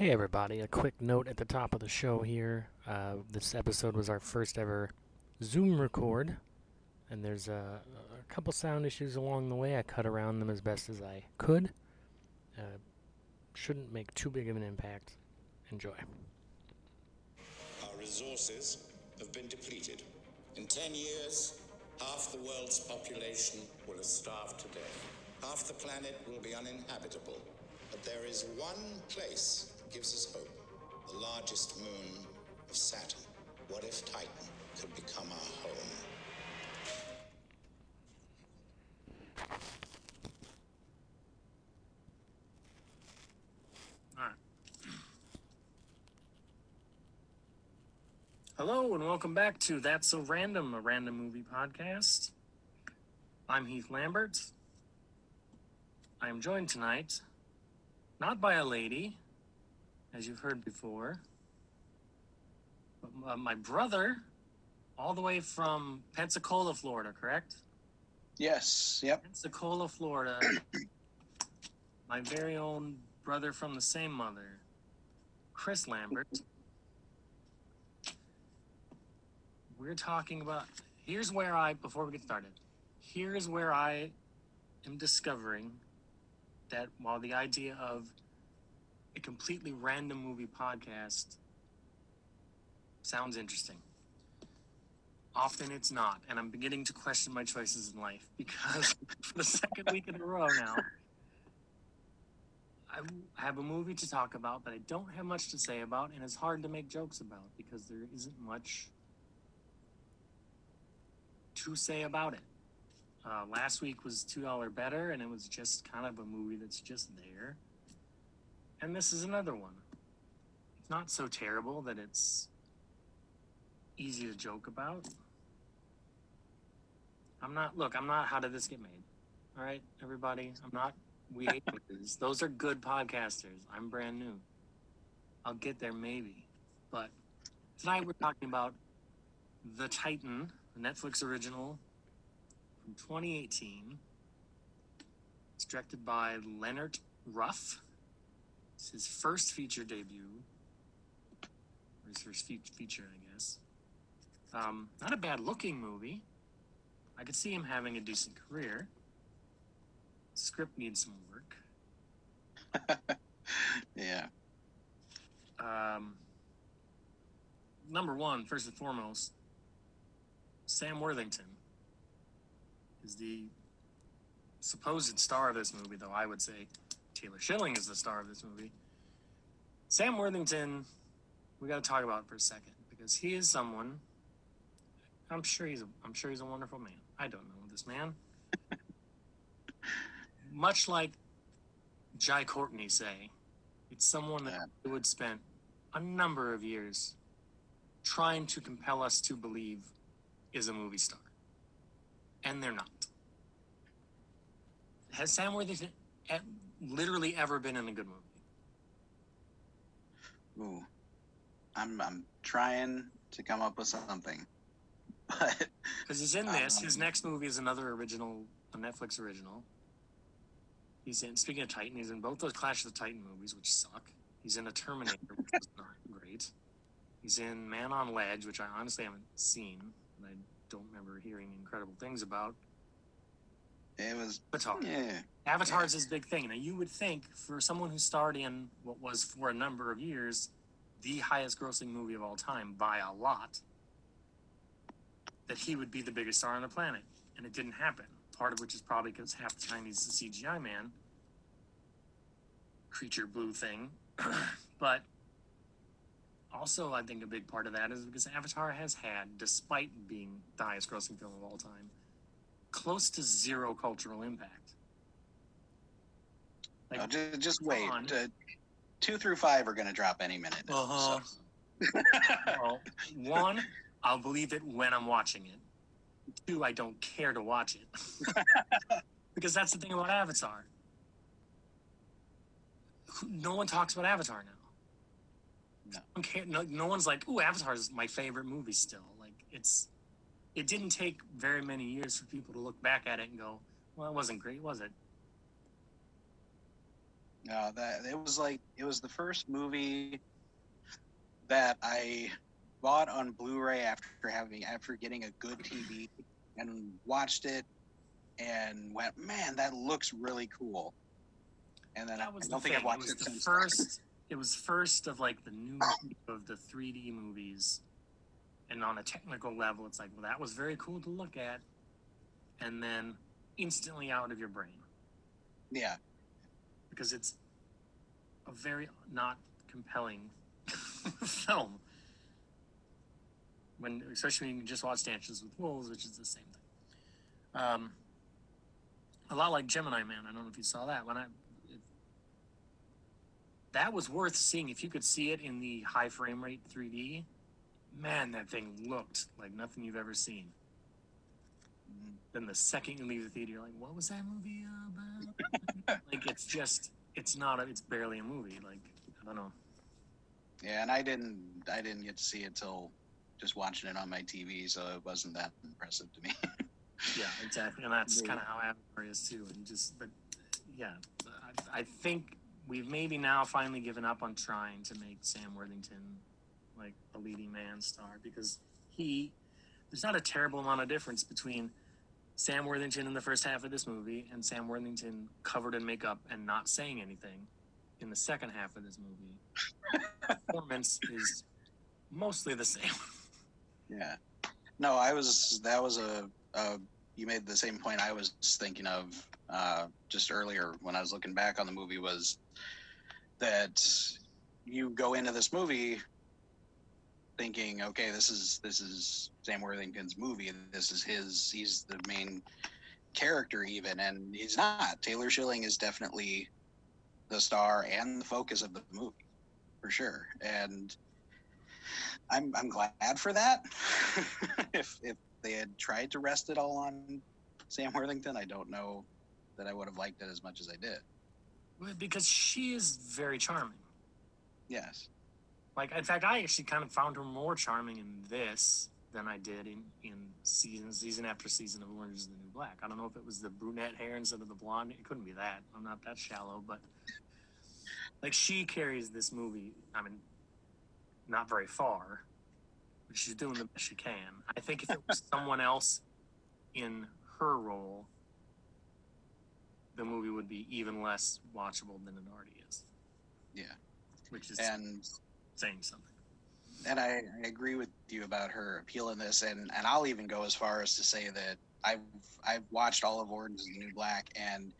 Hey, everybody. A quick note at the top of the show here. Uh, this episode was our first ever Zoom record, and there's a, a couple sound issues along the way. I cut around them as best as I could. Uh, shouldn't make too big of an impact. Enjoy. Our resources have been depleted. In 10 years, half the world's population will have starved to death. Half the planet will be uninhabitable. But there is one place gives us hope the largest moon of Saturn. What if Titan could become our home? Hello and welcome back to That's So Random, a random movie podcast. I'm Heath Lambert. I am joined tonight not by a lady, as you've heard before, but uh, my brother, all the way from Pensacola, Florida, correct? Yes. Yep. Pensacola, Florida. my very own brother from the same mother, Chris Lambert. We're talking about. Here's where I, before we get started, here's where I am discovering that while the idea of a completely random movie podcast sounds interesting, often it's not. And I'm beginning to question my choices in life because for the second week in a row now, I have a movie to talk about that I don't have much to say about, and it's hard to make jokes about because there isn't much to say about it. Uh, last week was two dollar better, and it was just kind of a movie that's just there. And this is another one. It's not so terrible that it's easy to joke about. I'm not. Look, I'm not. How did this get made? All right, everybody. I'm not. We hate movies. Those are good podcasters. I'm brand new. I'll get there maybe, but tonight we're talking about the Titan, the Netflix original from 2018. It's directed by Lennart Ruff. It's his first feature debut, or his first fe- feature, I guess. Um, not a bad looking movie. I could see him having a decent career. Script needs some work. Yeah. Um, number one, first and foremost, Sam Worthington is the supposed star of this movie, though I would say Taylor Schilling is the star of this movie. Sam Worthington, we got to talk about for a second because he is someone. I'm sure he's a, I'm sure he's a wonderful man. I don't know this man. Much like Jai Courtney say, it's someone that would spend a number of years trying to compel us to believe is a movie star. And they're not. Has Sam Worthington literally ever been in a good movie? Ooh. I'm I'm trying to come up with something. But Because he's in this. His Um, next movie is another original, a Netflix original. He's in. Speaking of Titan, he's in both those Clash of the Titan movies, which suck. He's in a Terminator, which is not great. He's in Man on Ledge, which I honestly haven't seen, and I don't remember hearing incredible things about. It was Avatar. yeah. Avatar is his big thing. Now, you would think for someone who starred in what was for a number of years the highest grossing movie of all time by a lot, that he would be the biggest star on the planet. And it didn't happen. Part of which is probably because half the time he's the CGI man, creature blue thing. but also, I think a big part of that is because Avatar has had, despite being the highest grossing film of all time, close to zero cultural impact. No, just, just wait. Uh, two through five are going to drop any minute. now, Uh-huh. so. well, one, I'll believe it when I'm watching it. Two, I don't care to watch it. because that's the thing about Avatar. No one talks about Avatar now. No. No, one care, no, no one's like, "Ooh, Avatar is my favorite movie." Still, like it's. It didn't take very many years for people to look back at it and go, "Well, it wasn't great, was it?" No, that it was like it was the first movie that I bought on Blu-ray after having after getting a good TV and watched it and went, man, that looks really cool. And then was I don't think thing. I've watched it it, was the since. first. It was first of like the new of the 3D movies, and on a technical level, it's like, well, that was very cool to look at, and then instantly out of your brain Yeah, because it's a very not compelling film. When especially when you just watch Dances with Wolves, which is the same thing. Um, a lot like Gemini Man. I don't know if you saw that. When I it, that was worth seeing if you could see it in the high frame rate 3D. Man, that thing looked like nothing you've ever seen. Then the second you leave the theater, you're like, "What was that movie about?" like it's just, it's not, a, it's barely a movie. Like I don't know. yeah, and I didn't I didn't get to see it till just watching it on my TV, so it wasn't that impressive to me. Yeah, exactly, and that's Yeah. kind of how Avatar is too. And just, but yeah, I, I think we've maybe now finally given up on trying to make Sam Worthington like a leading man star because he, there's not a terrible amount of difference between Sam Worthington in the first half of this movie and Sam Worthington covered in makeup and not saying anything in the second half of this movie. Performance is mostly the same. Yeah. No, I was. That was a. a you made the same point I was thinking of uh, just earlier when I was looking back on the movie was that you go into this movie thinking, okay, this is this is Sam Worthington's movie. This is his. He's the main character, even, and he's not. Taylor Schilling is definitely the star and the focus of the movie, for sure. And I'm I'm glad for that. if if they had tried to rest it all on Sam Worthington, I don't know that I would have liked it as much as I did. because she is very charming. Yes. Like, in fact, I actually kind of found her more charming in this than I did in, in season season after season of Orange is the New Black. I don't know if it was the brunette hair instead of the blonde. It couldn't be that. I'm not that shallow, but like she carries this movie. I mean, not very far, but she's doing the best she can. I think if it was someone else in her role, the movie would be even less watchable than it already is. Yeah. Which is And saying something. and I, I agree with you about her appeal in this, and and I'll even go as far as to say that I've I've watched all of Orange is the New Black, and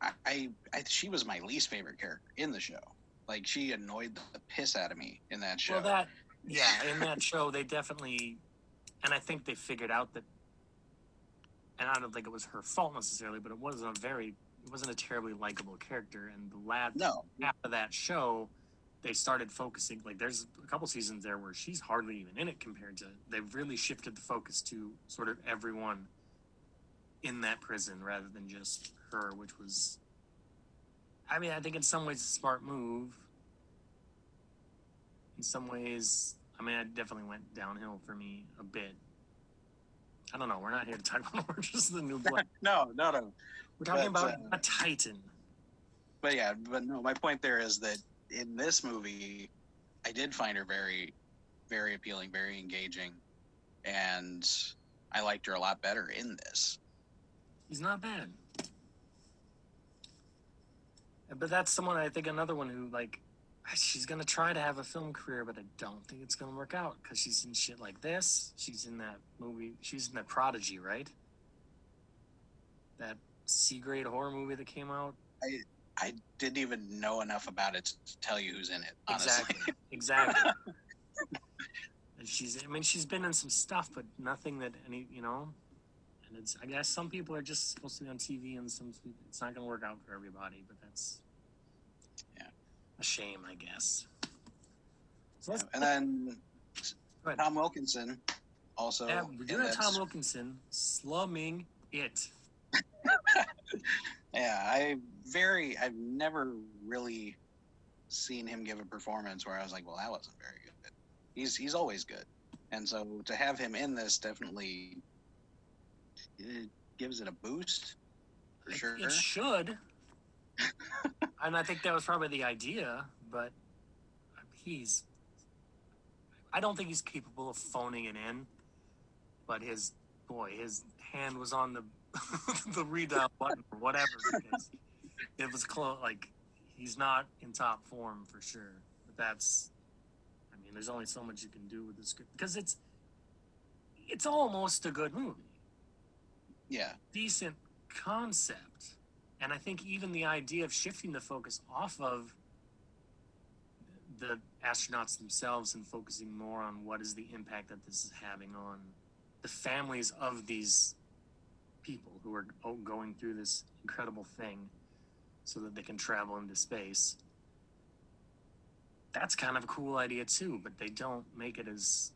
I, I, I she was my least favorite character in the show. Like she annoyed the piss out of me in that show. Well, that yeah, in that show they definitely, and I think they figured out that, and I don't think it was her fault necessarily, but it wasn't a very, it wasn't a terribly likable character. And the lad no, half of that show, they started focusing like there's a couple seasons there where she's hardly even in it compared to they've really shifted the focus to sort of everyone in that prison rather than just her, which was. I mean, I think in some ways a smart move. In some ways, I mean, it definitely went downhill for me a bit. I don't know. We're not here to talk about Orange is the New Black. no, no, no. We're talking But, about uh, a Titan. But yeah, but no, my point there is that in this movie, I did find her very, very appealing, very engaging, and I liked her a lot better in this. He's not bad. But that's someone I think another one who like she's gonna try to have a film career, but I don't think it's gonna work out because she's in shit like this. She's in that movie. She's in that Prodigy, right? That C grade horror movie that came out. I didn't even know enough about it to tell you who's in it. Honestly. Exactly. Exactly. and she's. I mean, she's been in some stuff, but nothing that any. You know. And it's. I guess some people are just supposed to be on TV, and some. It's not going to work out for everybody, but that's. Yeah. A shame, I guess. So and then Tom Wilkinson also. yeah, we do in have. Tom Wilkinson slumming it. Yeah, I very. I've never really seen him give a performance where I was like, "Well, that wasn't very good." He's he's always good, and so to have him in this definitely it gives it a boost for It- sure. It should. and I think that was probably the idea, but he's. I don't think he's capable of phoning it in, but his boy, his hand was on the the redial button or whatever because it was close. Like he's not in top form for sure. But that's, I mean, there's only so much you can do with the script because it's it's almost a good movie, Yeah. decent concept, and I think even the idea of shifting the focus off of the astronauts themselves and focusing more on what is the impact that this is having on the families of these people who are going through this incredible thing so that they can travel into space. That's kind of a cool idea too, but they don't make it as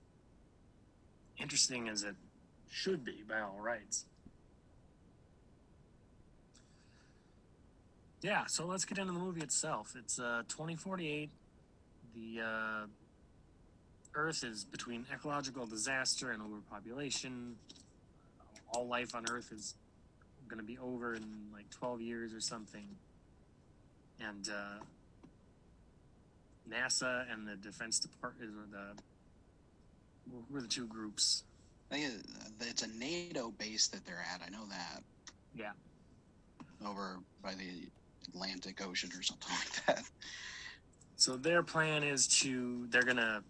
interesting as it should be by all rights. Yeah, so let's get into the movie itself. It's uh, 2048. The uh, Earth is between ecological disaster and overpopulation. All life on Earth is going to be over in like 12 years or something. And uh, NASA and the Defense Department, the were the two groups. I think It's a NATO base that they're at. I know that. Yeah. Over by the Atlantic Ocean or something like that. So their plan is to they're gonna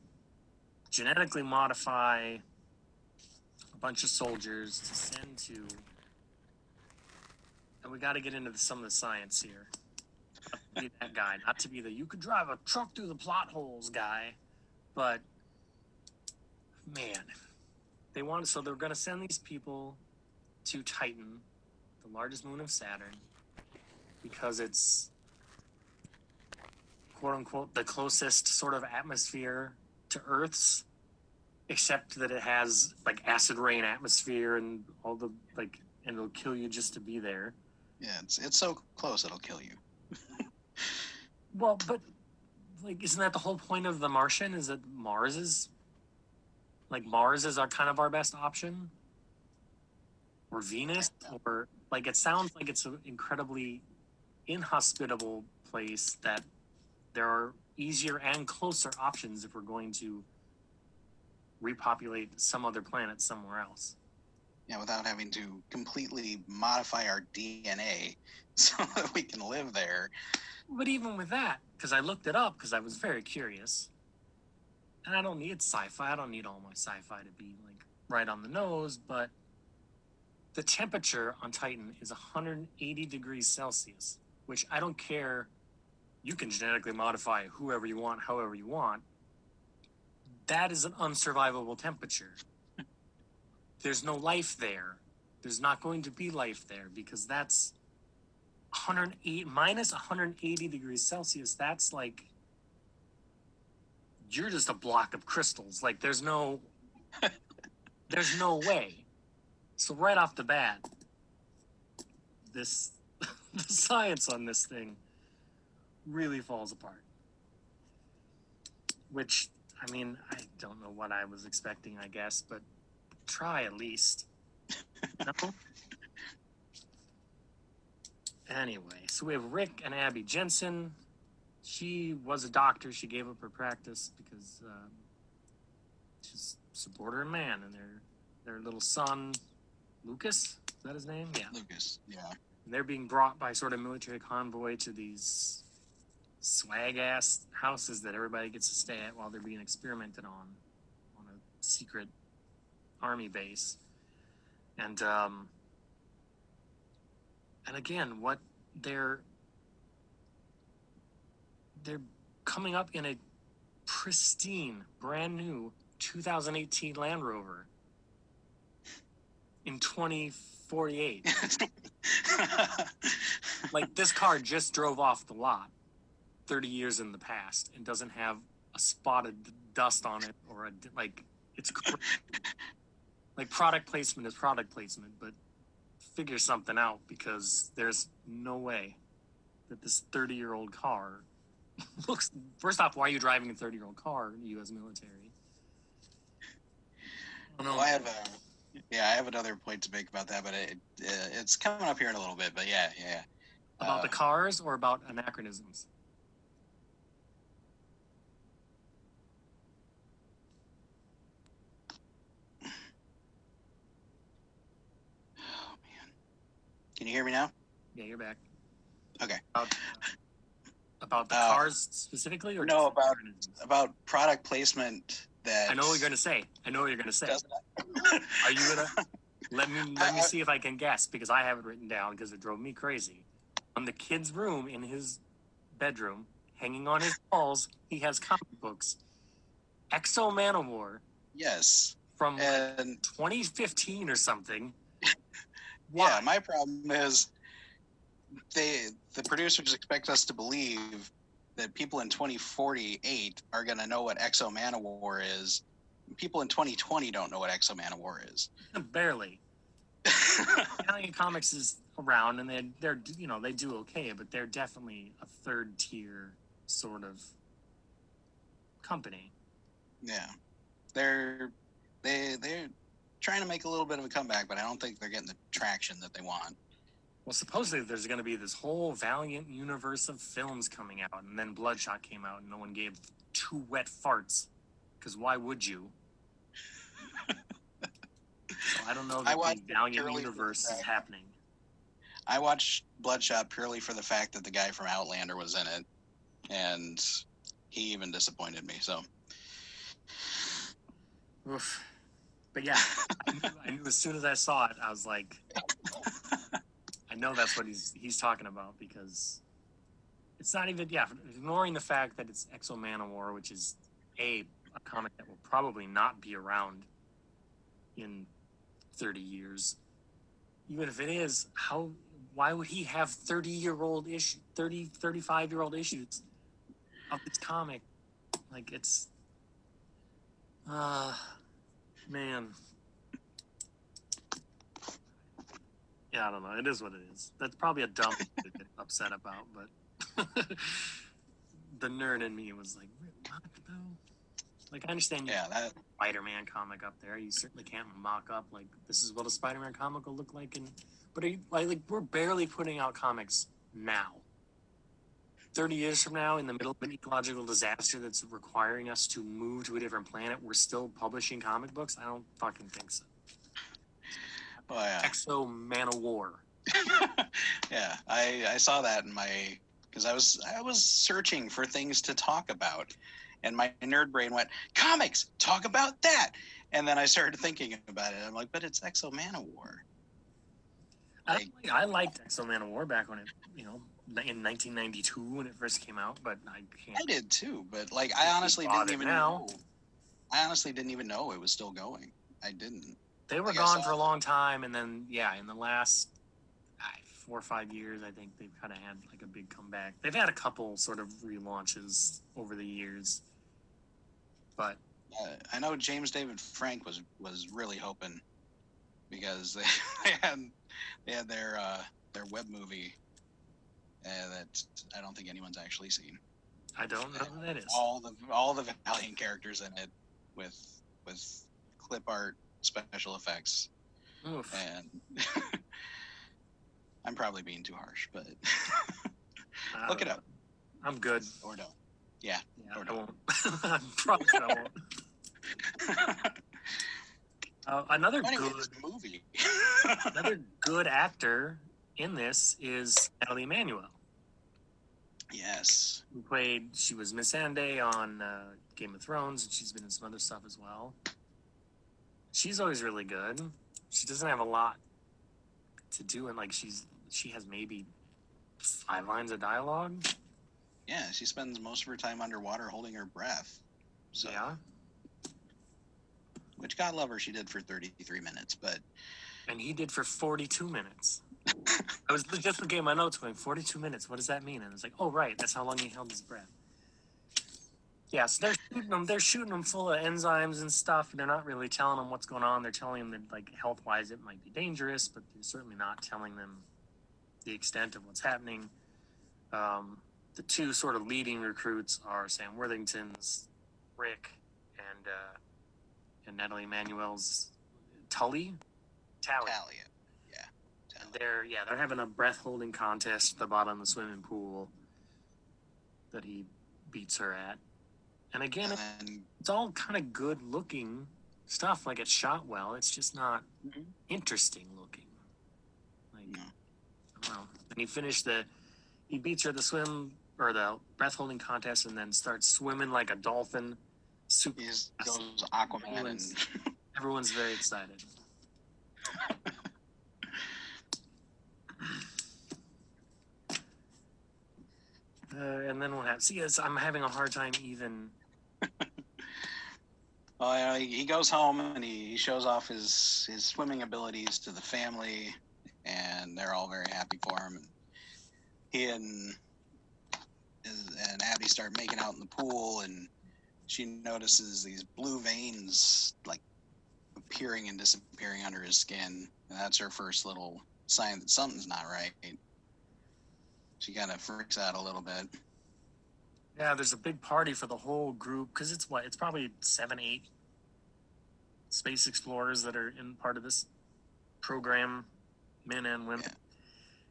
genetically modify a bunch of soldiers to send to and we got to get into the, some of the science here. To be that guy, not to be the you could drive a truck through the plot holes guy, but man, they want so they're gonna send these people to Titan, the largest moon of Saturn, because it's quote unquote the closest sort of atmosphere to Earth's, except that it has like acid rain atmosphere and all the like, and it'll kill you just to be there. Yeah, it's it's so close it'll kill you. Well, but like, isn't that the whole point of the Martian? Is that Mars is like Mars is our kind of our best option, or Venus, or like it sounds like it's an incredibly inhospitable place that there are easier and closer options if we're going to repopulate some other planet somewhere else. Yeah, without having to completely modify our DNA so that we can live there. But even with that, because I looked it up because I was very curious, and I don't need sci-fi. I don't need all my sci-fi to be like right on the nose, but the temperature on Titan is 180 degrees Celsius, which I don't care. You can genetically modify whoever you want, however you want. That is an unsurvivable temperature. There's no life there. There's not going to be life there because that's 108 minus 180 degrees Celsius. That's like you're just a block of crystals. Like there's no there's no way. So right off the bat, this the science on this thing really falls apart. Which I mean, I don't know what I was expecting, I guess, but try at least. No? Anyway, so we have Rick and Abby Janssen. She was a doctor. She gave up her practice because um, she's support her man and their their little son, Lucas. Is that his name? Yeah. Lucas, yeah. And they're being brought by sort of military convoy to these swag ass houses that everybody gets to stay at while they're being experimented on on a secret army base. And um and again, what they're they're coming up in a pristine, brand new 2018 Land Rover in 2048 like this car just drove off the lot 30 years in the past and doesn't have a spot of dust on it or a like it's like product placement is product placement but figure something out because there's no way that this 30 year old car looks first off why are you driving a 30 year old car in the u.s military I don't know. Well, I have a, yeah, I have another point to make about that, but it, uh, it's coming up here in a little bit. But yeah, yeah, About the Uh, cars or about anachronisms? Can you hear me now? Yeah, you're back. Okay. About, about the Uh, cars specifically, or no, about- About product placement that I know what you're gonna say. I know what you're gonna say. Are you gonna let me let me see if I can guess because I have it written down because it drove me crazy. On the kid's room in his bedroom, hanging on his walls, he has comic books. X-O Manowar yes, from like 2015 or something. yeah, my problem is they the producers expect us to believe that people in 2048 are going to know what X-O Manowar is. People in 2020 don't know what X-O Manowar is. Barely. Valiant Comics is around, and they're they're you know they do okay, but they're definitely a third tier sort of company. yeah, they're they they're trying to make a little bit of a comeback, but I don't think they're getting the traction that they want. Well, supposedly there's going to be this whole Valiant universe of films coming out, and then Bloodshot came out, and no one gave two wet farts. Because why would you? so I don't know that the Valiant universe is happening. I watched Bloodshot purely for the fact that the guy from Outlander was in it, and he even disappointed me. So Oof. But yeah, I knew, I knew as soon as I saw it, I was like, I know that's what he's he's talking about because it's not even yeah. Ignoring the fact that it's X-O Manowar, which is a a comic that will probably not be around in thirty years. Even if it is, how why would he have 30 year old issue 30 35 year old issues of this comic like it's uh man yeah i don't know it is what it is that's probably a dumb thing to get upset about but the nerd in me was like what though like i understand you yeah, that Spider-Man comic up there. You certainly can't mock up like this is what a Spider-Man comic will look like. And but are you, like, like we're barely putting out comics now. Thirty years from now, in the middle of an ecological disaster that's requiring us to move to a different planet, we're still publishing comic books. I don't fucking think so. oh yeah. X-O Manowar. yeah, I I saw that in my because I was I was searching for things to talk about, and my nerd brain went comics. Talk about that, and then I started thinking about it. I'm like, but it's X-O Manowar. I, Like- I liked X-O Manowar back when it, you know, in 1992 when it first came out, but I can't. I did too, but like I honestly didn't even now- know. I honestly didn't even know it was still going. I didn't. They were Like gone for a long time, and then yeah, in the last uh, four or five years, I think they've kind of had like a big comeback. They've had a couple sort of relaunches over the years, but Uh, I know Jason David Frank was was really hoping because they, they had they had their uh, their web movie uh, that I don't think anyone's actually seen. I don't know who that is. All the all the Valiant characters in it with with clip art, special effects, Oof. and I'm probably being too harsh, but look it up. I'm good. or don't. Yeah, yeah Or I don't. won't. I promise I won't. Uh, another anyway, good movie. another good actor in this is Nathalie Emmanuel. Yes. who played she was Missandei on uh, Game of Thrones and she's been in some other stuff as well. She's always really good. She doesn't have a lot to do and like she's she has maybe five lines of dialogue. Yeah, she spends most of her time underwater holding her breath. So, Yeah. which God love her, she did for 33 minutes. But And he did for 42 minutes. I was just looking at my notes going, 42 minutes, what does that mean? And I was like, oh, right, that's how long he held his breath. Yeah, so they're shooting them. They're shooting them full of enzymes and stuff. And they're not really telling them what's going on. They're telling them that, like, health wise, it might be dangerous, but they're certainly not telling them the extent of what's happening. Um, the two sort of leading recruits are Sam Worthington's Rick and uh, and Nathalie Emmanuel's Tully. Tally. Talia. They're yeah they're having a breath holding contest at the bottom of the swimming pool that he beats her at, and again And it's all kind of good looking stuff. Like it's shot well. It's just not Mhm. interesting looking. Like No. I. And he finished the he beats her the swim or the breath holding contest, and then starts swimming like a dolphin. Super. he goes Aquaman and Everyone's very excited. Uh, and then what happens? See, I'm having a hard time even. Well, you know, he, he goes home and he, he shows off his his swimming abilities to the family, and they're all very happy for him. And he and his, and Abby start making out in the pool, and she notices these blue veins like appearing and disappearing under his skin, and that's her first little sign that something's not right. She kind of freaks out a little bit. Yeah, there's a big party for the whole group because it's what? It's probably seven, eight space explorers that are in part of this program, men and women.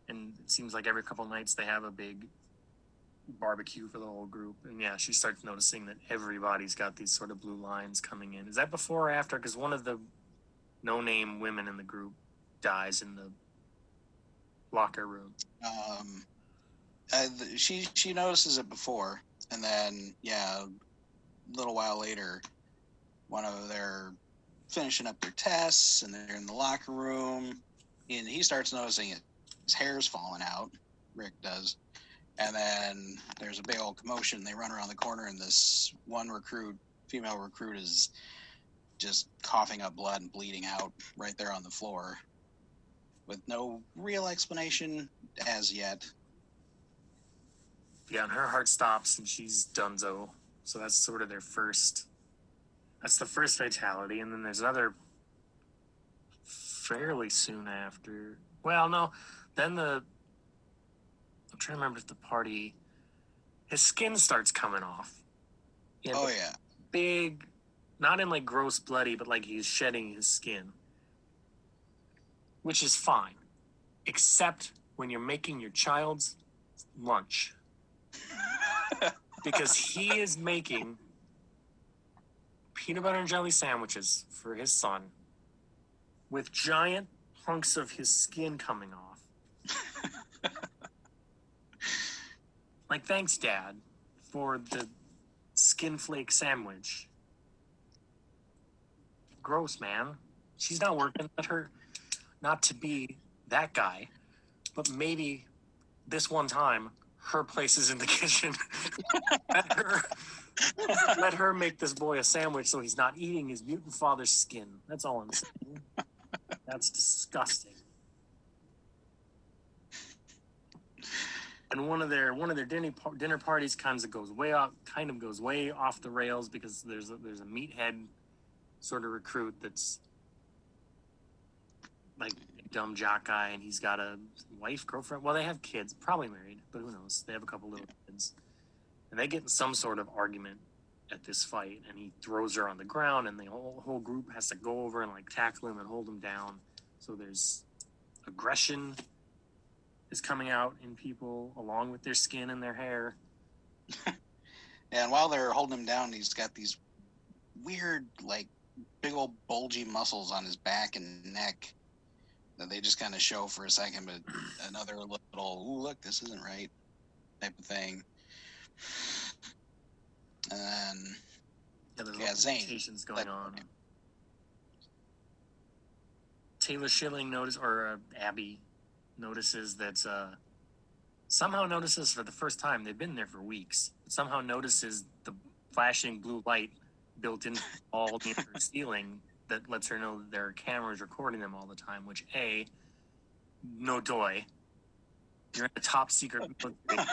And it seems like every couple nights they have a big barbecue for the whole group. And yeah, she starts noticing that everybody's got these sort of blue lines coming in. Is that before or after? Because one of the no name women in the group dies in the locker room. Um, uh, she she notices it before, and then yeah, a little while later, one of their finishing up their tests, and they're in the locker room, and he starts noticing it. His hair's falling out. Rick does, and then there's a big old commotion. They run around the corner, and this one recruit, female recruit, is just coughing up blood and bleeding out right there on the floor, with no real explanation as yet. Yeah, and her heart stops and she's donezo. So that's sort of their first. That's the first fatality, and then there's another fairly soon after. Well, no, then the. I'm trying to remember if the party. His skin starts coming off. Oh yeah, big, not in like gross bloody, but like he's shedding his skin, which is fine, except when you're making your child's lunch, because he is making peanut butter and jelly sandwiches for his son with giant hunks of his skin coming off. like, thanks, Dad, for the skin flake sandwich. Gross, man. She's not working. Let her not to be that guy, but maybe this one time her place is in the kitchen. let her let her make this boy a sandwich so he's not eating his mutant father's skin. That's all I'm saying. That's disgusting. And one of their one of their dinner dinner parties kind of goes way off kind of goes way off the rails because there's a, there's a meathead sort of recruit that's like dumb jock guy and he's got a wife girlfriend. Well they have kids probably married but who knows? They have a couple little kids. And they get in some sort of argument at this fight and he throws her on the ground and the whole, whole group has to go over and like tackle him and hold him down. So there's aggression is coming out in people along with their skin and their hair. And while they're holding him down, he's got these weird, like, big old bulgy muscles on his back and neck that they just kind of show for a second, but another little, ooh, look, this isn't right type of thing. And then yeah, there's Yeah, Zane. going That- on taylor schilling notice or uh, abby notices that uh, somehow notices for the first time they've been there for weeks somehow notices the flashing blue light built in all near her ceiling that lets her know that there are cameras recording them all the time which a no doy you're in a top secret military,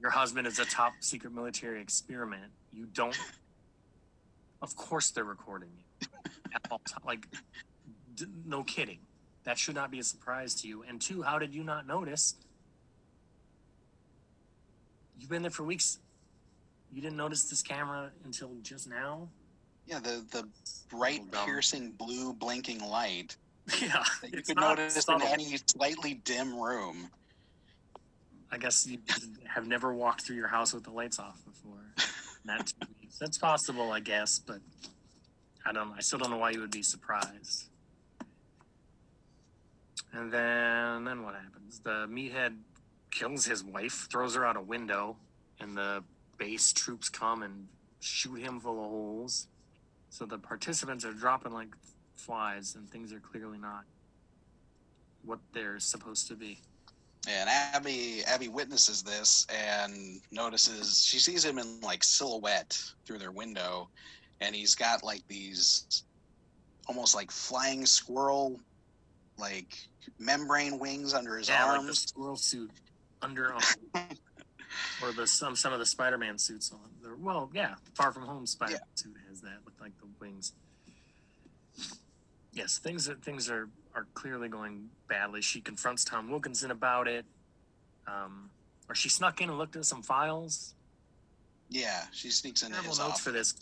your husband is a top secret military experiment. You don't of course they're recording you. At all ti- like d- no kidding. That should not be a surprise to you. And two how did you not notice? You've been there for weeks. You didn't notice this camera until just now yeah, the, the bright, piercing blue blinking light Yeah, that you not notice subtle. in any slightly dim room. I guess you have never walked through your house with the lights off before. That that's possible, I guess, but I don't. I still don't know why you would be surprised. And then, then what happens? The meathead kills his wife, throws her out a window, and the base troops come and shoot him full of holes. So the participants are dropping like flies, and things are clearly not what they're supposed to be. And Abby Abby witnesses this and notices she sees him in like silhouette through their window, and he's got like these almost like flying squirrel like membrane wings under his yeah, like the arms. squirrel suit under, or the some some of the Spider-Man suits on. They're, well, yeah, Far From Home Spider-Man suit has that like the wings. Yes, things are things are are clearly going badly. She confronts Tom Wilkinson about it, um, or she snuck in and looked at some files. yeah, she sneaks in. Terrible notes office. for this.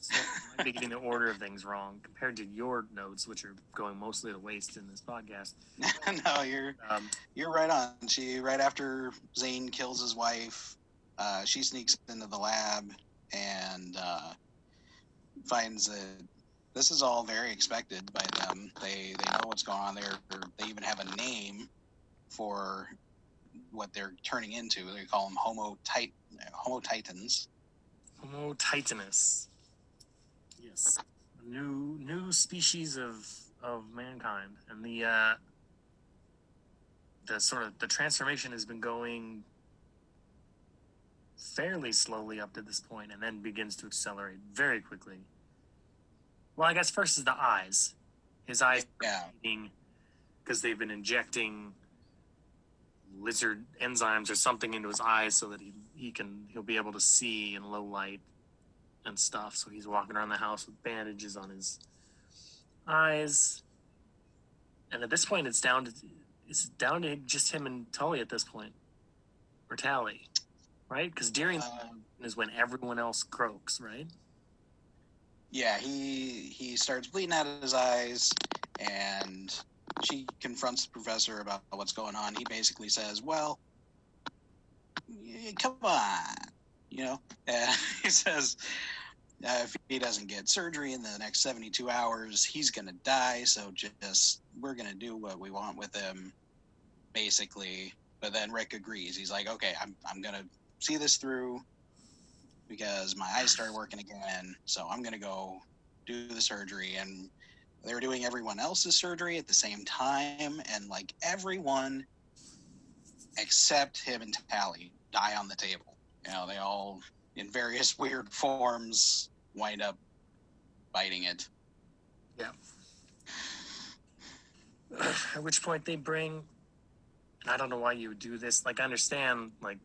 So I might be getting the order of things wrong compared to your notes, which are going mostly to waste in this podcast. no, you're Um, You're right on. She right after Zane kills his wife, uh, she sneaks into the lab and uh, finds that this is all very expected by them. They they know what's going on there. They even have a name for what they're turning into. They call them Homo tit Homo Titans. Homo titanus. Yes, a new new species of of mankind, and the uh, the sort of the transformation has been going fairly slowly up to this point, and then begins to accelerate very quickly. Well, I guess first is the eyes. His eyes Yeah, because they've been injecting lizard enzymes or something into his eyes so that he, he can he'll be able to see in low light and stuff. So he's walking around the house with bandages on his eyes. And at this point it's down to it's down to just him and Tully at this point. Or Tally. Right? Because during uh, is when everyone else croaks, right? Yeah. He he starts bleeding out of his eyes, and she confronts the professor about what's going on. He basically says, "Well, come on," you know. And he says, uh, "If he doesn't get surgery in the next seventy-two hours, he's gonna die. So just we're gonna do what we want with him, basically." But then Rick agrees. He's like, "Okay, I'm I'm gonna see this through." Because my eyes started working again, so I'm gonna go do the surgery and they were doing everyone else's surgery at the same time and like everyone except him and tally die on the table you know they all in various weird forms wind up biting it Yeah. At which point they bring, I don't know why you would do this. Like, I understand, like,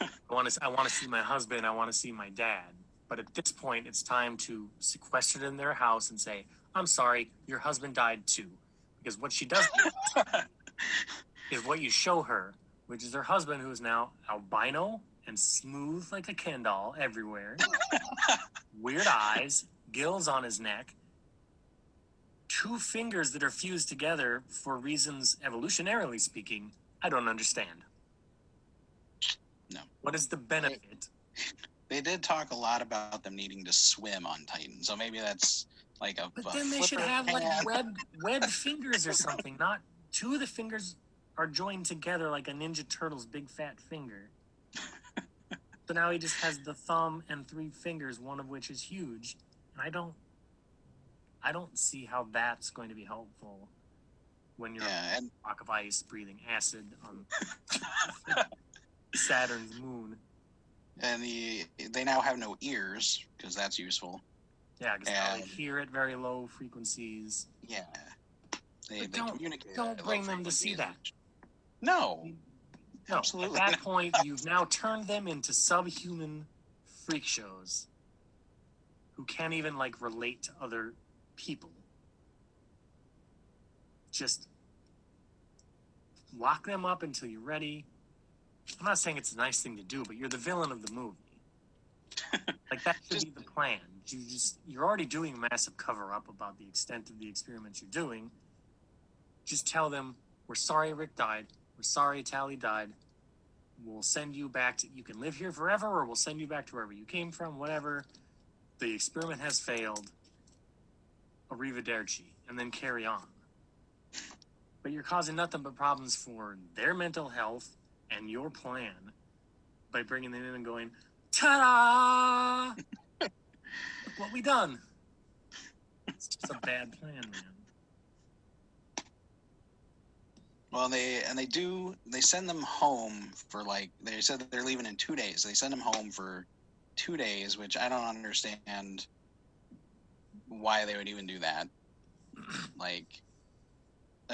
I want to, I want to see my husband, I want to see my dad. But at this point, it's time to sequester them in their house and say, "I'm sorry, your husband died too," because what she does is what you show her, which is her husband, who is now albino and smooth like a Ken doll everywhere, weird eyes, gills on his neck, two fingers that are fused together for reasons evolutionarily speaking I don't understand. What is the benefit? they did talk a lot about them needing to swim on titan so maybe that's like a But a then they should have like hand. webbed webbed fingers or something. Not two of the fingers are joined together like a Ninja Turtle's big fat finger. so now he just has the thumb and three fingers, one of which is huge. And I don't I don't see how that's going to be helpful when you're yeah and a block of ice breathing acid on Saturn's moon. and the they now have no ears because that's useful Yeah, because they And- hear at very low frequencies. yeah they, But they don't- communicate don't bring them to see that. no No, Absolutely at that not. point, you've now turned them into subhuman freak shows who can't even like relate to other people. Just lock them up until you're ready. I'm not saying it's a nice thing to do, but you're the villain of the movie. like that should Just- be the plan. You just you're already doing a massive cover up about the extent of the experiments you're doing. Just tell them we're sorry Rick died. We're sorry Tally died. We'll send you back to you can live here forever, or we'll send you back to wherever you came from. Whatever. The experiment has failed. Arrivederci, and then carry on. But you're causing nothing but problems for their mental health and your plan by bringing them in and going, ta-da! What we done. It's just a bad plan, man. Well, they and they do. They send them home for like they said that they're leaving in two days. They send them home for two days, which I don't understand why they would even do that. like,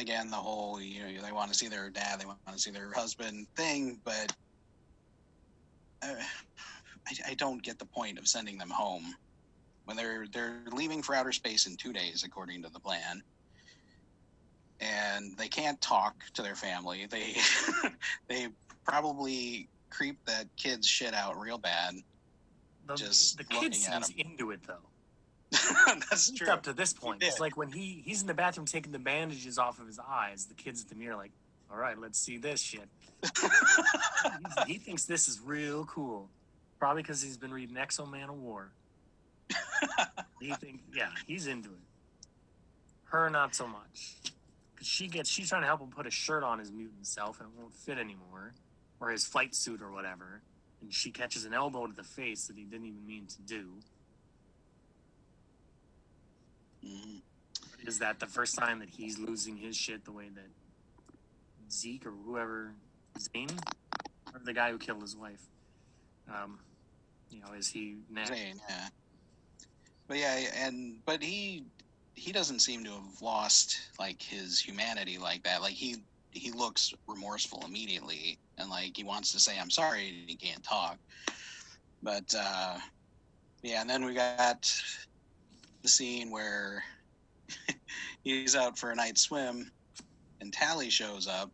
again, the whole you know they want to see their dad, they want to see their husband thing, but uh, I, I don't get the point of sending them home when they're they're leaving for outer space in two days, according to the plan and they can't talk to their family. They they probably creep that kid's shit out real bad. The, Just the kid seems into it though. That's true. up to this point. It's like when he he's in the bathroom taking the bandages off of his eyes. The kid's at the mirror like, all right, let's see this shit. He thinks this is real cool. Probably because he's been reading X-O Manowar. he think yeah, he's into it. Her not so much. Cause she gets she's trying to help him put a shirt on his mutant self and it won't fit anymore. Or his flight suit or whatever. And she catches an elbow to the face that he didn't even mean to do. Is that the first time that he's losing his shit the way that Zeke or whoever Zane or the guy who killed his wife? Um, you know, is he next? Zane, yeah. But yeah, and but he he doesn't seem to have lost like his humanity like that. Like he he looks remorseful immediately and like he wants to say I'm sorry and he can't talk. But uh yeah, and then we got the scene where he's out for a night swim and Tally shows up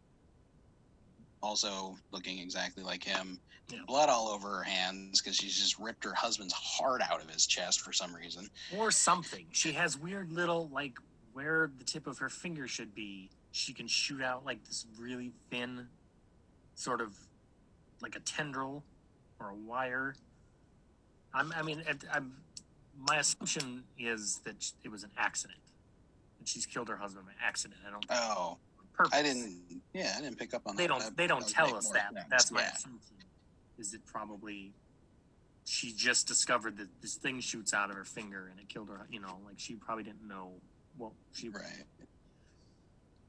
also looking exactly like him Yeah. blood all over her hands because she's just ripped her husband's heart out of his chest for some reason. Or something. She has weird little like where the tip of her finger should be. She can shoot out like this really thin, sort of like a tendril or a wire. I'm, I mean, I'm, my assumption is that it was an accident. That she's killed her husband by accident. I don't. Oh, Purpose. I didn't. Yeah, I didn't pick up on They that. don't. They don't tell us that. sense. That's my Yeah. assumption. Is it probably she just discovered that this thing shoots out of her finger and it killed her? You know, like she probably didn't know. Well, she. Right.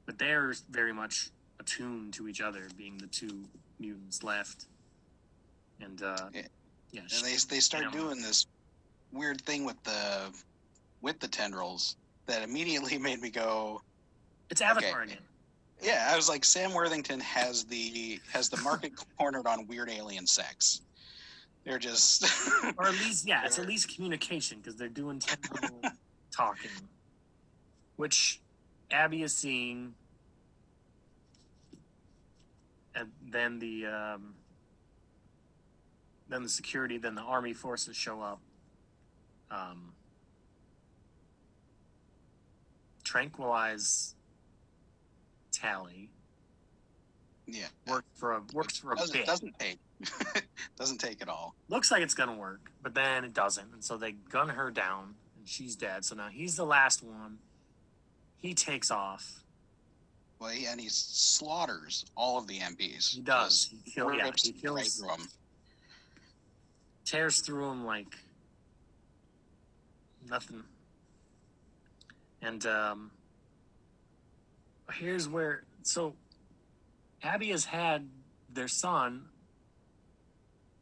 But they're very much attuned to each other, being the two mutants left. And uh, Yeah. yeah, And she- they they start doing this weird thing with the with the tendrils that immediately made me go, it's Avatar okay. again. yeah. I was like, Sam Worthington has the has the market cornered on weird alien sex. They're just or at least yeah, it's at least communication because they're doing tendril talking, which Abby is seeing, and then the um, then the security, then the army forces show up. Um, tranquilize Tally yeah. works for a works for a Doesn't bit. doesn't take doesn't take at all. looks like it's gonna work, but then it doesn't, and so they gun her down, and she's dead. So now he's the last one. He takes off. Well, he, and he slaughters all of the MPs. He does. He kill, yeah, he right kills, through 'em. tears through him like nothing. And um, here's where so Abby has had their son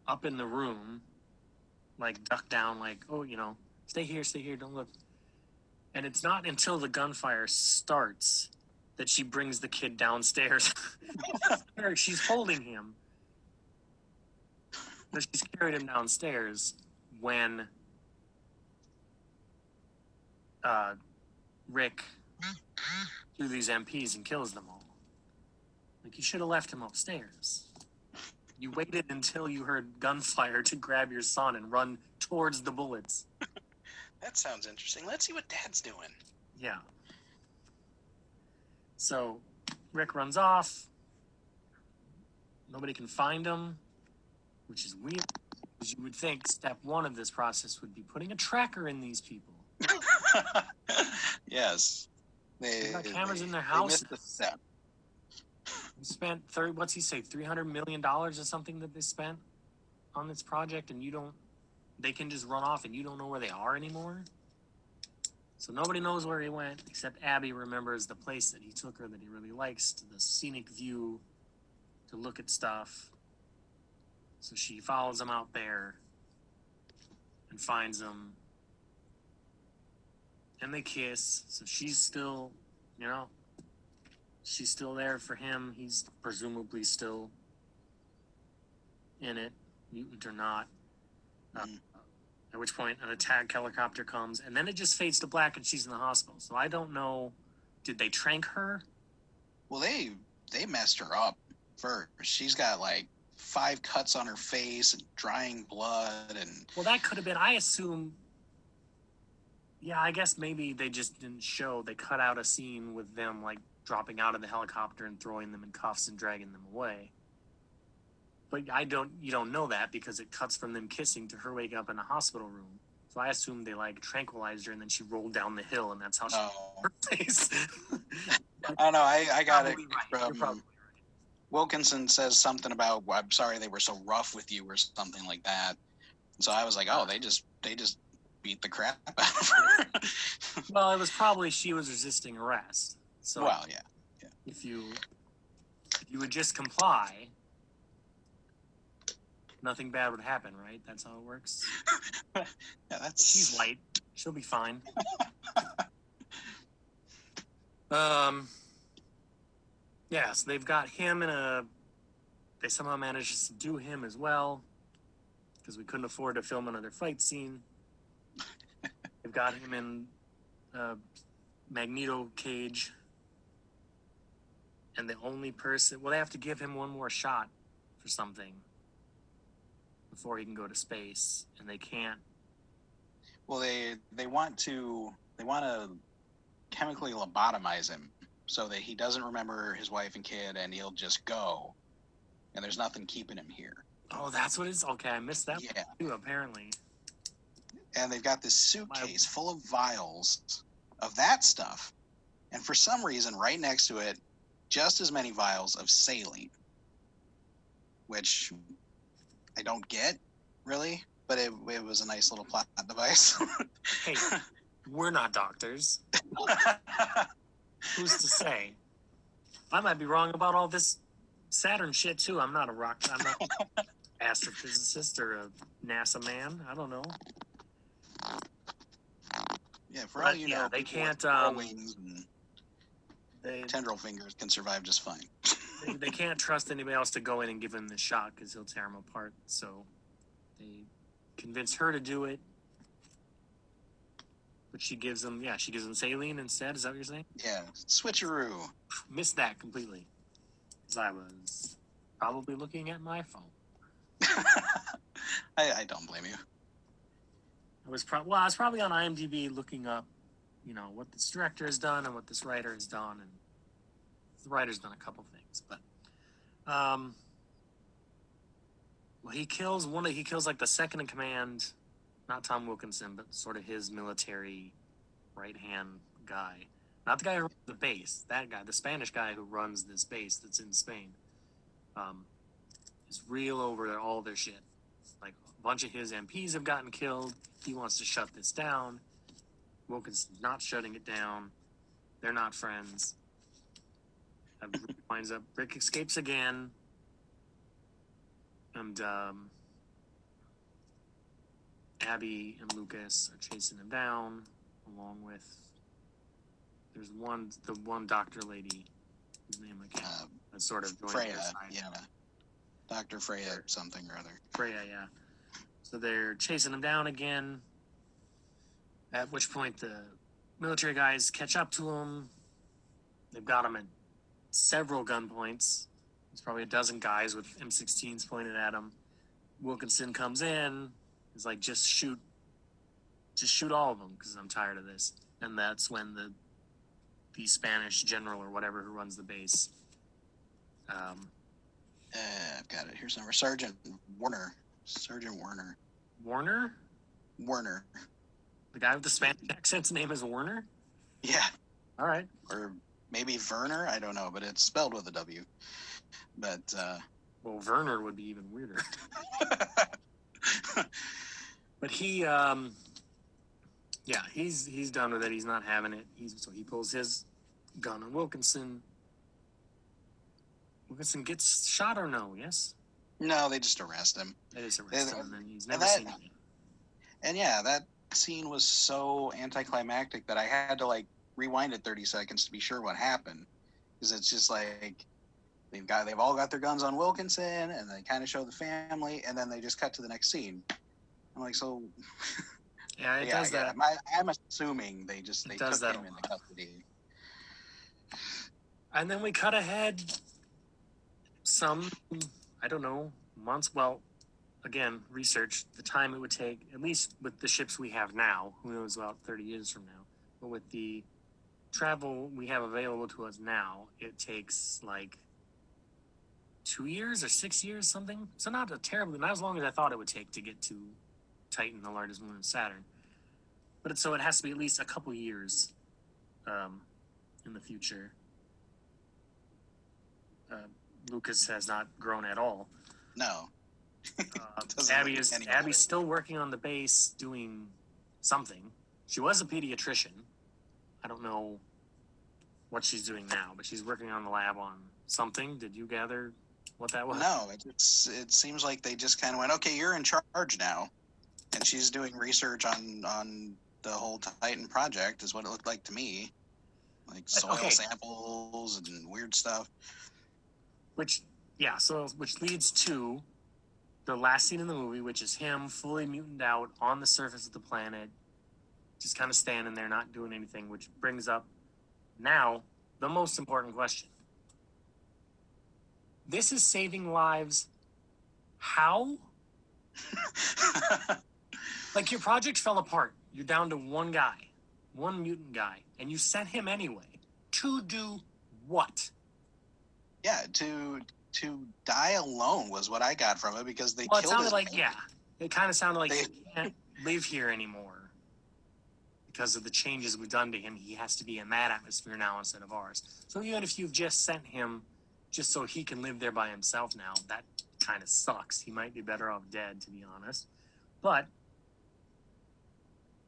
up in the room, like duck down, like oh you know stay here, stay here, don't look. And it's not until the gunfire starts that she brings the kid downstairs. she's holding him. But she's carried him downstairs when uh, Rick through these MPs and kills them all. Like you should have left him upstairs. You waited until you heard gunfire to grab your son and run towards the bullets. That sounds interesting. Let's see what Dad's doing. Yeah. So Rick runs off. Nobody can find him, which is weird. Because you would think step one of this process would be putting a tracker in these people. yes. They, They got cameras in their they missed the. We spent thirty. What's he say? Three hundred million dollars or something that they spent on this project, and you don't. They can just run off, and you don't know where they are anymore. So nobody knows where he went, except Abby remembers the place that he took her that he really likes, to the scenic view, to look at stuff. So she follows him out there and finds him. And they kiss. So she's still, you know, she's still there for him. He's presumably still in it, mutant or not. Uh, Mm. At which point, an attack helicopter comes, and then it just fades to black, and she's in the hospital. So I don't know. Did they trank her? Well, they they messed her up first. She's got like five cuts on her face and drying blood, and Well, that could have been. I assume. Yeah, I guess maybe they just didn't show. They cut out a scene with them like dropping out of the helicopter and throwing them in cuffs and dragging them away. But I don't. You don't know that because it cuts from them kissing to her waking up in a hospital room. So I assume they like tranquilized her and then she rolled down the hill and that's how she oh, her face. I don't know. I, I got it right. From probably right. Wilkinson says something about "Well, I'm sorry they were so rough with you or something like that. So I was like, oh, they just they just beat the crap out of her. Well, it was probably she was resisting arrest. So well, yeah. if you if you would just comply, nothing bad would happen, right? That's how it works. Yeah, that's She's white. She'll be fine. um yeah, so they've got him in a they somehow managed to do him as well because we couldn't afford to film another fight scene. They've got him in a magneto cage and the only person well they have to give him one more shot for something before he can go to space and they can't Well, they they want to they want to chemically lobotomize him so that he doesn't remember his wife and kid, and he'll just go, and there's nothing keeping him here. Oh, that's what it's. Okay, I missed that Yeah, too. Apparently, and they've got this suitcase full of vials of that stuff, and for some reason, right next to it, just as many vials of saline, which I don't get really, but it, it was a nice little plot device. hey, we're not doctors. Who's to say? I might be wrong about all this Saturn shit too. I'm not a rock. I'm not an astrophysicist or a NASA man. I don't know. Yeah, for all you yeah, know, they can't, um, wings and They tendril fingers can survive just fine. they, they can't trust anybody else to go in and give him the shot because he'll tear him apart. So they convince her to do it. But she gives him, yeah, she gives him saline instead. Is that what you're saying? Yeah, switcheroo. Missed that completely. Because I was probably looking at my phone. I, I don't blame you. I was pro- well, I was probably on IMDb looking up, you know, what this director has done and what this writer has done, and the writer's done a couple things, but um, well, he kills one. Of, he kills like the second in command, not Tom Wilkinson, but sort of his military right hand guy, not the guy who runs the base. That guy, the Spanish guy who runs this base that's in Spain, um, is real over all their shit. Bunch of his MPs have gotten killed. He wants to shut this down. Wilkinson's not shutting it down. They're not friends. Rick winds up. Rick escapes again, and um, Abby and Lucas are chasing him down, along with there's one the one doctor lady whose name I can't. Uh, That sort of Freya, yeah. Dr. Freya something or other. Freya, yeah. So they're chasing him down again. At which point the military guys catch up to him. They've got him at several gunpoints. There's probably a dozen guys with M16s pointed at him. Wilkinson comes in. He's like, just shoot, just shoot all of them because I'm tired of this. And that's when the the Spanish general or whatever who runs the base. Um, Uh, I've got it. Here's number Sergeant Warner. Sergeant Warner. Warner, Warner. the guy with the Spanish accent's name is Warner. Yeah. All right. Or maybe Werner. I don't know, but it's spelled with a W. But uh, Well, Werner would be even weirder. But he, um, yeah, he's he's done with it. He's not having it. He's so he pulls his gun on Wilkinson. Wilkinson gets shot or no? Yes, no, they just arrest him. they just arrest him, and he's never that- seen again. And yeah, that scene was so anticlimactic that I had to like rewind it 30 seconds to be sure what happened. Because it's just like they've got they've all got their guns on Wilkinson, and they kind of show the family, and then they just cut to the next scene. I'm like, so Yeah, it yeah, does that. I, I'm assuming they just they took him into custody. And then we cut ahead some, I don't know, months. Well, again, research the time it would take, at least with the ships we have now, who knows about 30 years from now, but with the travel we have available to us now, it takes like two years or six years, something. So not a terribly, not as long as I thought it would take to get to Titan, the largest moon of Saturn. But it, so it has to be at least a couple years um, in the future uh, Lucas has not grown at all. No, Uh, Abby is better. Abby's still working on the base, doing something. She was a pediatrician. I don't know what she's doing now, but she's working on the lab on something. Did you gather what that was? no, it's it seems like they just kind of went, okay, you're in charge now, and she's doing research on on the whole Titan project, is what it looked like to me, like soil okay. samples and weird stuff. Which, yeah, so which leads to the last scene in the movie, which is him fully mutant out on the surface of the planet, just kind of standing there, not doing anything, which brings up now the most important question. This is saving lives. How? Like your project fell apart. You're down to one guy, one mutant guy, and you sent him anyway. To do what? Yeah, to to die alone was what I got from it because they Well, it sounded like baby. yeah. It kind of sounded like They- he can't live here anymore because of the changes we've done to him. He has to be in that atmosphere now instead of ours. So even if you've just sent him just so he can live there by himself now, that kind of sucks. He might be better off dead, to be honest. But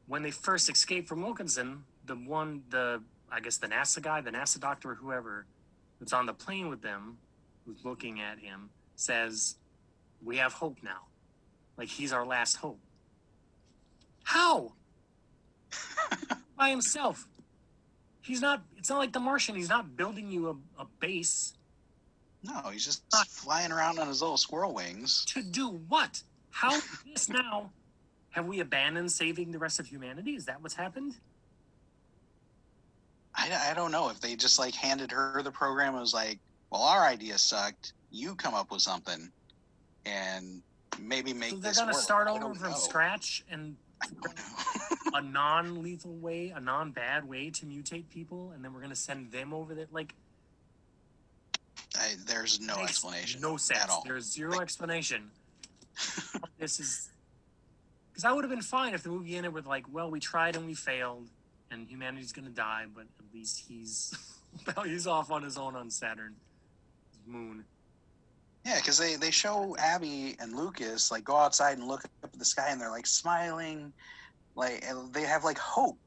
when they first escaped from Wilkinson, the one, the I guess the NASA guy, the NASA doctor, or whoever that's on the plane with them, who's looking at him, says, "We have hope now." Like he's our last hope. How? By himself. He's not. It's not like the Martian. He's not building you a, a base No, he's just Not- flying around on his little squirrel wings. to do what? How this now? Have we abandoned saving the rest of humanity? Is that what's happened? I, I don't know if they just like handed her the program and was like, well, our idea sucked. You come up with something and maybe make So they're gonna work." start over from know. scratch and I don't know. a non-lethal way, a non-bad way to mutate people, and then we're gonna send them over there. Like I, there's no explanation No sense. at all. There's zero explanation. this is because I would have been fine if the movie ended with like, well, we tried and we failed, and humanity's gonna die, but at least he's he's off on his own on Saturn, moon. Yeah, because they, they show Abby and Lucas like go outside and look up at the sky and they're like smiling, like they have like hope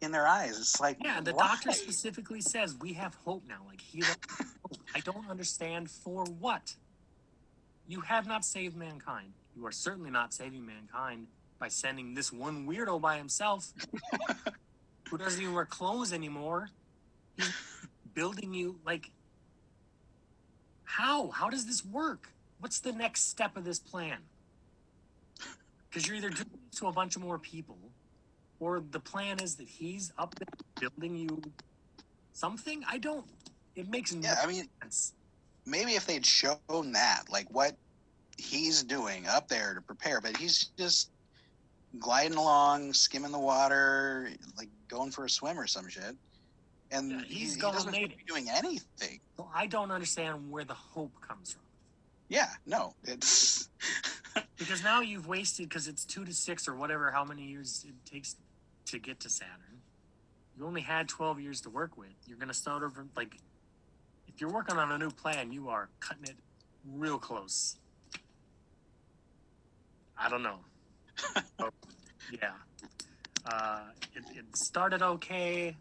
in their eyes. It's like Yeah, the why? doctor specifically says we have hope now. Like he. I don't understand for what. You have not saved mankind. You are certainly not saving mankind by sending this one weirdo by himself, who doesn't even wear clothes anymore. He's building you like. How? How does this work? What's the next step of this plan? Because you're either doing this to a bunch of more people, or the plan is that he's up there building you something. I don't. It makes no Yeah, I mean, sense. maybe if they'd shown that, like what he's doing up there to prepare, but he's just gliding along, skimming the water, like going for a swim or some shit. And Yeah, he, he's he gone doesn't be doing anything. So I don't understand where the hope comes from. Yeah, no, it's Because now you've wasted because it's two to six or whatever how many years it takes to get to Saturn. You only had twelve years to work with. You're gonna start over like if you're working on a new plan, you are cutting it real close. I don't know. But, yeah. Uh, it, it started okay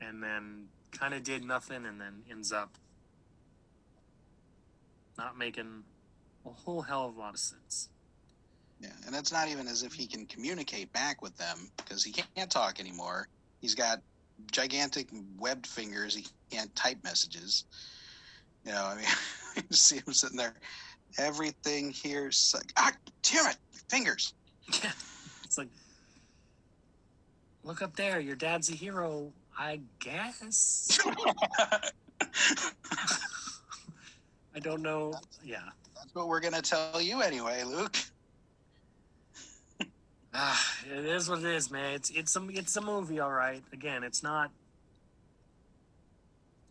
and then kind of did nothing and then ends up not making a whole hell of a lot of sense. yeah, and it's not even as if he can communicate back with them because he can't talk anymore. He's got gigantic webbed fingers. He can't type messages. You know, I mean, you see him sitting there. Everything here, like, ah, damn it, fingers. Yeah. It's like, look up there. Your dad's a hero, I guess. I don't know. Yeah. That's what we're gonna tell you anyway, Luke. Ah, it is what it is, man. It's it's a it's a movie, all right. Again, it's not.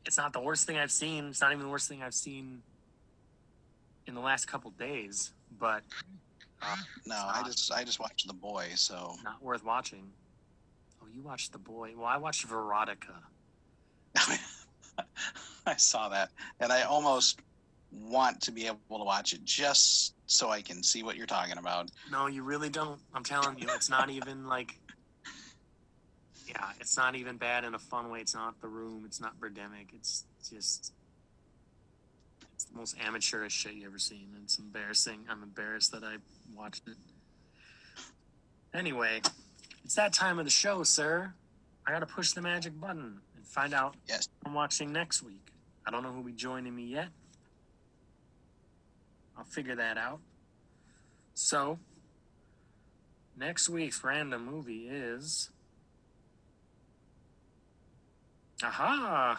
It's not the worst thing I've seen. It's not even the worst thing I've seen in the last couple days, but uh, No, I just I just watched The Boy, so not worth watching. You watched The Boy. Well, I watched Veronica. I saw that, and I almost want to be able to watch it just so I can see what you're talking about. No, you really don't. I'm telling you, it's not even like. Yeah, it's not even bad in a fun way. It's not The Room. It's not Birdemic. It's just. It's the most amateurish shit you ever seen. It's embarrassing. I'm embarrassed that I watched it. Anyway, it's that time of the show, sir. I gotta push the magic button and find out Yes. what I'm watching next week. I don't know who'll be joining me yet. I'll figure that out. So, next week's random movie is. Aha!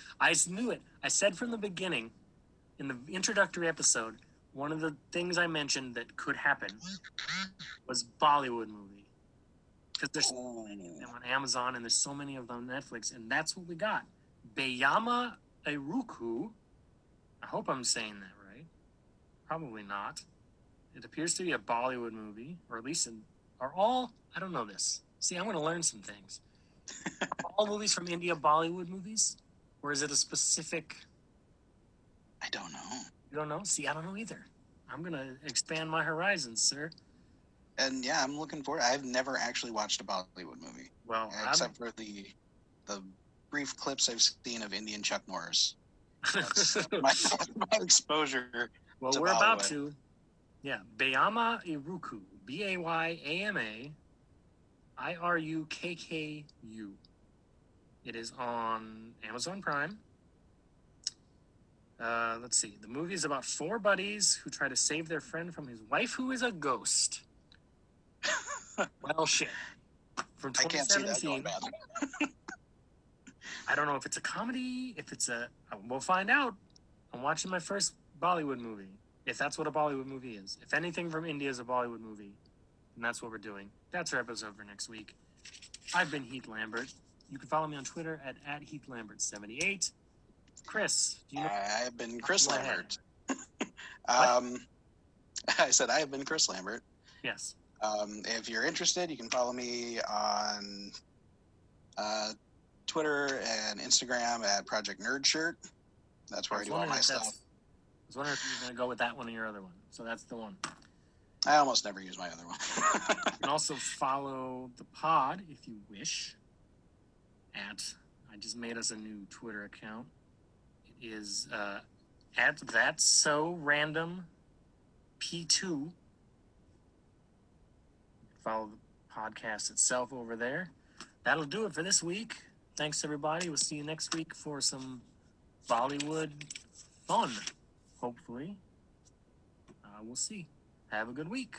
I knew it. I said from the beginning, in the introductory episode, one of the things I mentioned that could happen was Bollywood movie. Because there's Ooh. them on Amazon and there's so many of them on Netflix, and that's what we got. Bayama Irukku. I hope I'm saying that right. Probably not. It appears to be a Bollywood movie, or at least in, are all. I don't know this. See, I'm going to learn some things. Are all movies from India Bollywood movies, or is it a specific? I don't know. You don't know. See, I don't know either. I'm going to expand my horizons, sir. And yeah, I'm looking forward. I've never actually watched a Bollywood movie Well, I'm- except for the the brief clips I've seen of Indian Chuck Norris. That's my, my exposure. Well, we're about to. Yeah, Bayama Irukku. B A Y A M A I R U K K U. It is on Amazon Prime. Uh, let's see. The movie is about four buddies who try to save their friend from his wife, who is a ghost. Well, shit. From I can't see that going 2017. bad. I don't know if it's a comedy, if it's a. We'll find out. I'm watching my first Bollywood movie. If that's what a Bollywood movie is. If anything from India is a Bollywood movie, then that's what we're doing. That's our episode for next week. I've been Heath Lambert. You can follow me on Twitter at, at Heath Lambert78. Chris, do you know? I've been Chris Lambert. um, I said I have been Chris Lambert. Yes. Um, if you're interested, you can follow me on uh, Twitter and Instagram at Project Nerd Shirt. That's where I, was do all my stuff. I was wondering if you were going to go with that one or your other one. So that's the one. I almost never use my other one. You can also follow the pod if you wish. At I just made us a new Twitter account. It is uh, at that's so random P two. Follow the podcast itself over there. That'll do it for this week. Thanks everybody. We'll see you next week for some Bollywood fun. Hopefully, uh, we'll see. Have a good week.